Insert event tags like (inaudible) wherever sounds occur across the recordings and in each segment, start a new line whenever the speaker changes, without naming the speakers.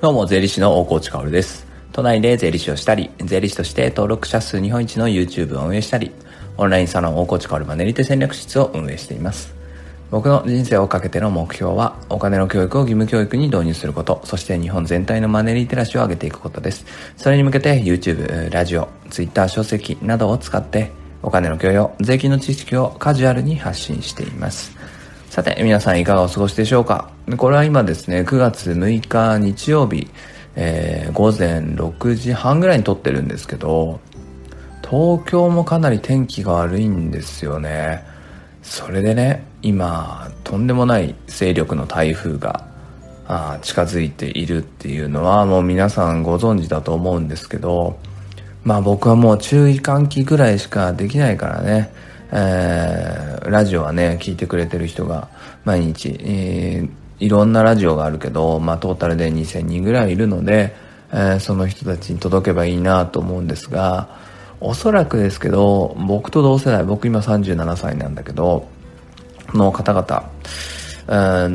どうも、税理士の大河内薫です。都内で税理士をしたり、税理士として登録者数日本一の YouTube を運営したり、オンラインサロン大河内薫マネリテ戦略室を運営しています。僕の人生をかけての目標は、お金の教育を義務教育に導入すること、そして日本全体のマネリテラシーを上げていくことです。それに向けて YouTube、ラジオ、Twitter、書籍などを使って、お金の教養、税金の知識をカジュアルに発信しています。さて、皆さんいかがお過ごしでしょうか？これは今ですね、9月6日日曜日、えー、午前6時半ぐらいに撮ってるんですけど、東京もかなり天気が悪いんですよね。それでね、今、とんでもない勢力の台風があ近づいているっていうのはもう皆さんご存知だと思うんですけど、まあ僕はもう注意喚起ぐらいしかできないからね、えー、ラジオはね、聞いてくれてる人が毎日、えー、いろんなラジオがあるけど、まあトータルで2000人ぐらいいるので、えー、その人たちに届けばいいなと思うんですが、おそらくですけど、僕と同世代、僕今37歳なんだけど、の方々、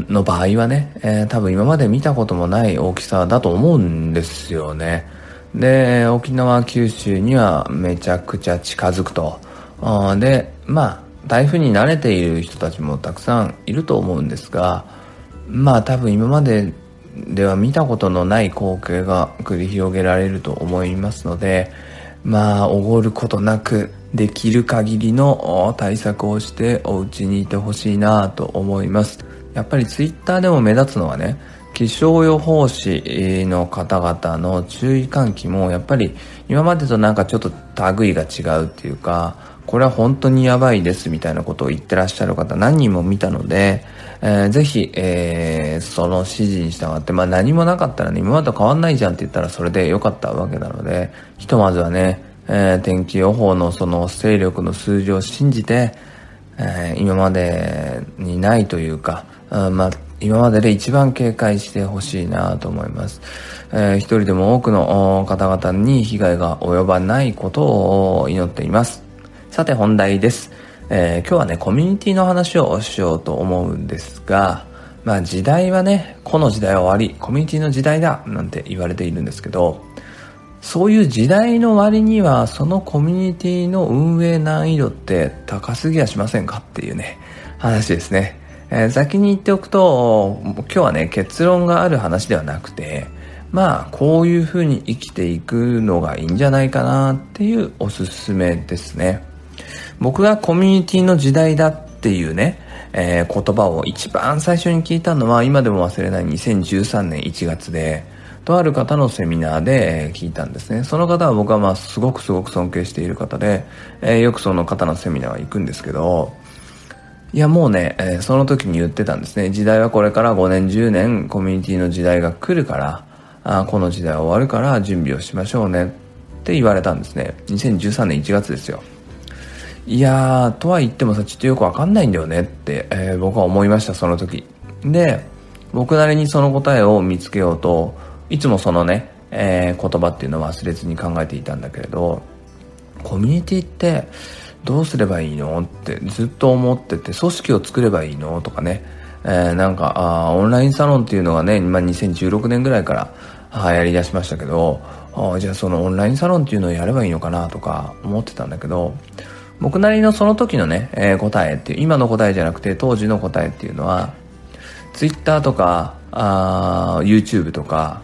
の場合はね、えー、多分今まで見たこともない大きさだと思うんですよね。で、沖縄、九州にはめちゃくちゃ近づくと。あで、まあ、台風に慣れている人たちもたくさんいると思うんですが、まあ多分今まででは見たことのない光景が繰り広げられると思いますので、まあ、おごることなく、できる限りの対策をしてお家にいてほしいなと思います。やっぱりツイッターでも目立つのはね、気象予報士の方々の注意喚起もやっぱり今までとなんかちょっと類が違うっていうか、これは本当にやばいですみたいなことを言ってらっしゃる方何人も見たので、えー、ぜひ、えー、その指示に従って、まあ何もなかったらね、今までと変わんないじゃんって言ったらそれで良かったわけなので、ひとまずはね、えー、天気予報のその勢力の数字を信じて、えー、今までにないというか、あまあ、今までで一番警戒してほしいなと思います。えー、一人でも多くの方々に被害が及ばないことを祈っています。さて本題です。えー、今日はね、コミュニティの話をしようと思うんですが、まあ時代はね、この時代は終わり、コミュニティの時代だ、なんて言われているんですけど、そういう時代の割には、そのコミュニティの運営難易度って高すぎやしませんかっていうね、話ですね。えー、先に言っておくと、今日はね、結論がある話ではなくて、まあ、こういう風に生きていくのがいいんじゃないかなっていうおすすめですね。僕がコミュニティの時代だっていうね、えー、言葉を一番最初に聞いたのは今でも忘れない2013年1月で、とある方のセミナーで聞いたんですね。その方は僕はまあすごくすごく尊敬している方で、えー、よくその方のセミナーは行くんですけど、いやもうね、えー、その時に言ってたんですね。時代はこれから5年10年コミュニティの時代が来るから、あこの時代は終わるから準備をしましょうねって言われたんですね。2013年1月ですよ。いやー、とは言ってもさ、ちょっとよくわかんないんだよねって、えー、僕は思いました、その時。で、僕なりにその答えを見つけようと、いつもそのね、えー、言葉っていうのは忘れずに考えていたんだけれど、コミュニティってどうすればいいの？ってずっと思ってて、組織を作ればいいの？とかね、えー、なんかあ、オンラインサロンっていうのがね、まあ、2016年ぐらいから流行り出しましたけど、あじゃあそのオンラインサロンっていうのをやればいいのかな？とか思ってたんだけど、僕なりのその時のね、えー、答えっていう、今の答えじゃなくて当時の答えっていうのは、Twitter とか、あ YouTube とか、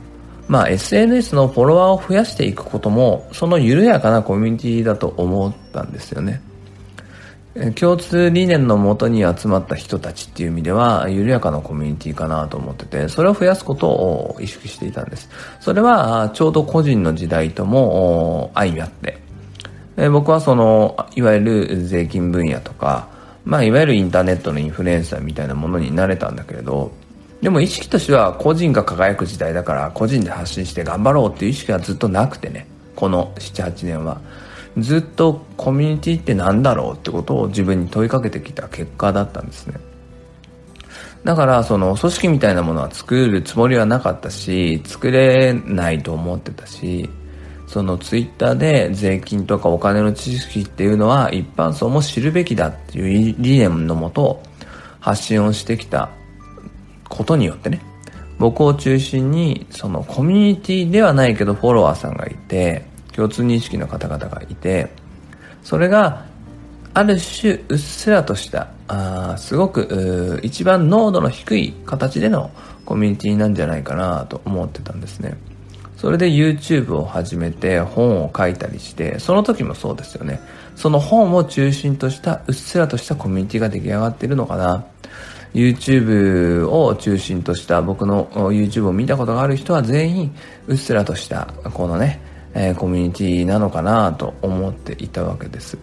まあ SNS のフォロワーを増やしていくことも、その緩やかなコミュニティだと思ったんですよね。共通理念のもとに集まった人たちっていう意味では、緩やかなコミュニティかなと思ってて、それを増やすことを意識していたんです。それは、ちょうど個人の時代とも相まって、僕はその、いわゆる税金分野とか、まあ、いわゆるインターネットのインフルエンサーみたいなものになれたんだけれど、でも意識としては個人が輝く時代だから個人で発信して頑張ろうっていう意識はずっとなくてね、この7、8年は。ずっとコミュニティって何だろうってことを自分に問いかけてきた結果だったんですね。だからその組織みたいなものは作るつもりはなかったし、作れないと思ってたし、そのツイッターで税金とかお金の知識っていうのは一般層も知るべきだっていう理念のもと発信をしてきたことによってね、僕を中心にそのコミュニティではないけどフォロワーさんがいて共通認識の方々がいてそれがある種うっすらとしたあすごく一番濃度の低い形でのコミュニティなんじゃないかなと思ってたんですね。それで YouTube を始めて本を書いたりしてその時もそうですよね。その本を中心としたうっすらとしたコミュニティが出来上がってるのかな。YouTube を中心とした僕の YouTube を見たことがある人は全員うっすらとしたこのね、えー、コミュニティなのかなと思っていたわけです。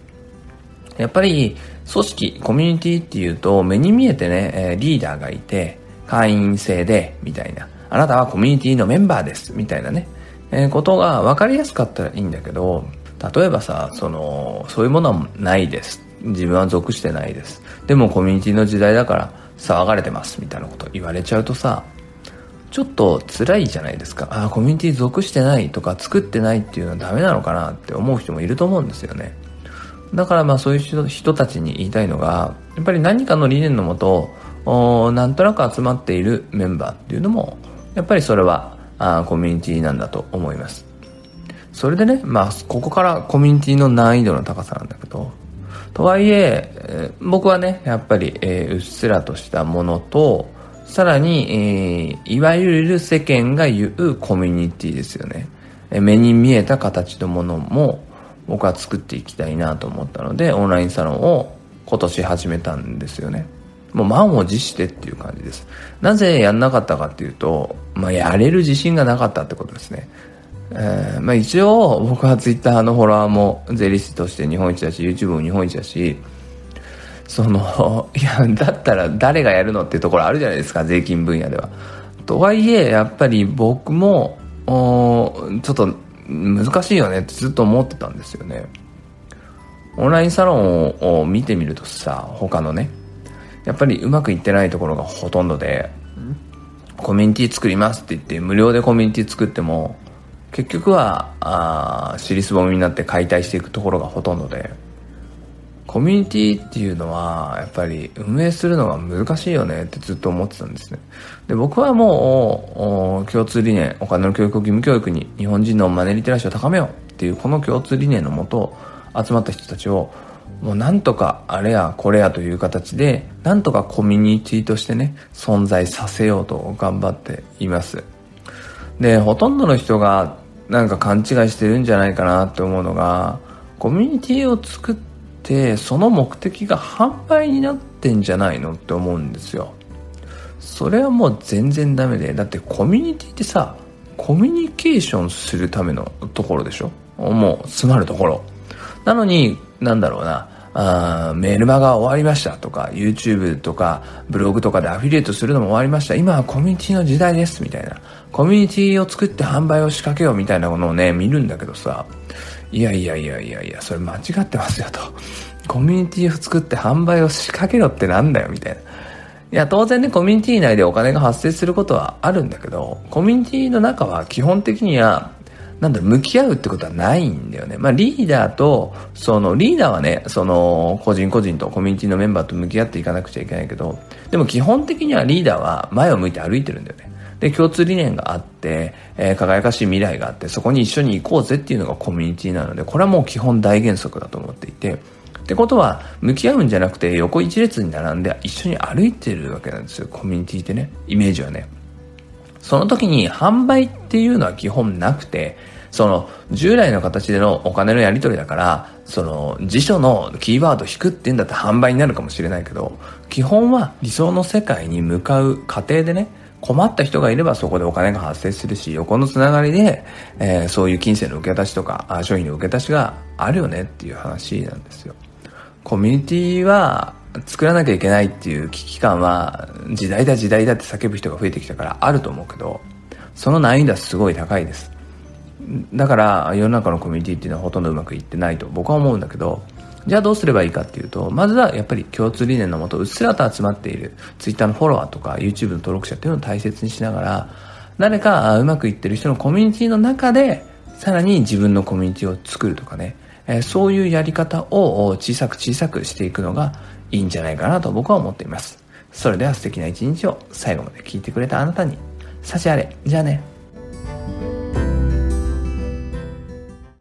やっぱり組織コミュニティっていうと目に見えてね、えリーダーがいて会員制でみたいな。あなたはコミュニティのメンバーですみたいなね、えー、ことが分かりやすかったらいいんだけど例えばさそのそういうものはないです。自分は属してないです。でもコミュニティの時代だから騒がれてますみたいなこと言われちゃうとさちょっと辛いじゃないですか。ああコミュニティ属してないとか作ってないっていうのはダメなのかなって思う人もいると思うんですよね。だからまあそういう人たちに言いたいのがやっぱり何かの理念のもとなんとなく集まっているメンバーっていうのもやっぱりそれはあコミュニティなんだと思います。それでねまあここからコミュニティの難易度の高さなんだけどとはいええー、僕はねやっぱり、えー、うっすらとしたものとさらに、えー、いわゆる世間が言うコミュニティですよね、目に見えた形のものも僕は作っていきたいなと思ったのでオンラインサロンを今年始めたんですよね。もう満を持してっていう感じです。なぜやんなかったかっていうと、まあ、やれる自信がなかったってことですね。えー、まあ一応僕はツイッターのフォロワーも税理士として日本一だし YouTube も日本一だしその (laughs) いやだったら誰がやるのっていうところあるじゃないですか税金分野では。とはいえやっぱり僕もちょっと難しいよねってずっと思ってたんですよね。オンラインサロンを見てみるとさ他のねやっぱりうまくいってないところがほとんどでコミュニティ作りますって言って無料でコミュニティ作っても結局はあ尻すぼみになって解体していくところがほとんどで。コミュニティっていうのはやっぱり運営するのが難しいよねってずっと思ってたんですね。で僕はもう共通理念お金の教育を義務教育に日本人のマネリテラシーを高めようっていうこの共通理念のもと集まった人たちをもうなんとかあれやこれやという形でなんとかコミュニティとしてね存在させようと頑張っています。でほとんどの人がなんか勘違いしてるんじゃないかなって思うのがコミュニティを作ってその目的が販売になってんじゃないのって思うんですよ。それはもう全然ダメでだってコミュニティってさコミュニケーションするためのところでしょ？もう詰まるところ。なのになんだろうなあメールマガ終わりましたとか YouTube とかブログとかでアフィリエイトするのも終わりました。今はコミュニティの時代ですみたいな。コミュニティを作って販売を仕掛けようみたいなものをね見るんだけどさいやいやいやいやいや、それ間違ってますよと。コミュニティを作って販売を仕掛けろってなんだよ、みたいな。いや、当然ね、コミュニティ内でお金が発生することはあるんだけど、コミュニティの中は基本的には、なんだろ、向き合うってことはないんだよね。まあ、リーダーと、その、リーダーはね、その、個人個人とコミュニティのメンバーと向き合っていかなくちゃいけないけど、でも基本的にはリーダーは前を向いて歩いてるんだよね。で、共通理念があって、えー、輝かしい未来があって、そこに一緒に行こうぜっていうのがコミュニティなので、これはもう基本大原則だと思っていて、ってことは、向き合うんじゃなくて、横一列に並んで一緒に歩いてるわけなんですよ、コミュニティってね、イメージはね。その時に販売っていうのは基本なくて、その従来の形でのお金のやり取りだからその辞書のキーワード引くっていうんだったら販売になるかもしれないけど基本は理想の世界に向かう過程でね困った人がいればそこでお金が発生するし、横のつながりで、えー、そういう金銭の受け渡しとか、商品の受け渡しがあるよねっていう話なんですよ。コミュニティは作らなきゃいけないっていう危機感は、時代だ時代だって叫ぶ人が増えてきたからあると思うけど、その難易度はすごい高いです。だから世の中のコミュニティっていうのはほとんどうまくいってないと僕は思うんだけど、じゃあどうすればいいかっていうと、まずはやっぱり共通理念のもと、うっすらと集まっている Twitter のフォロワーとか YouTube の登録者っていうのを大切にしながら、誰かうまくいってる人のコミュニティの中で、さらに自分のコミュニティを作るとかね、え、そういうやり方を小さく小さくしていくのがいいんじゃないかなと僕は思っています。それでは素敵な一日を最後まで聞いてくれたあなたに幸あれ。じゃあね。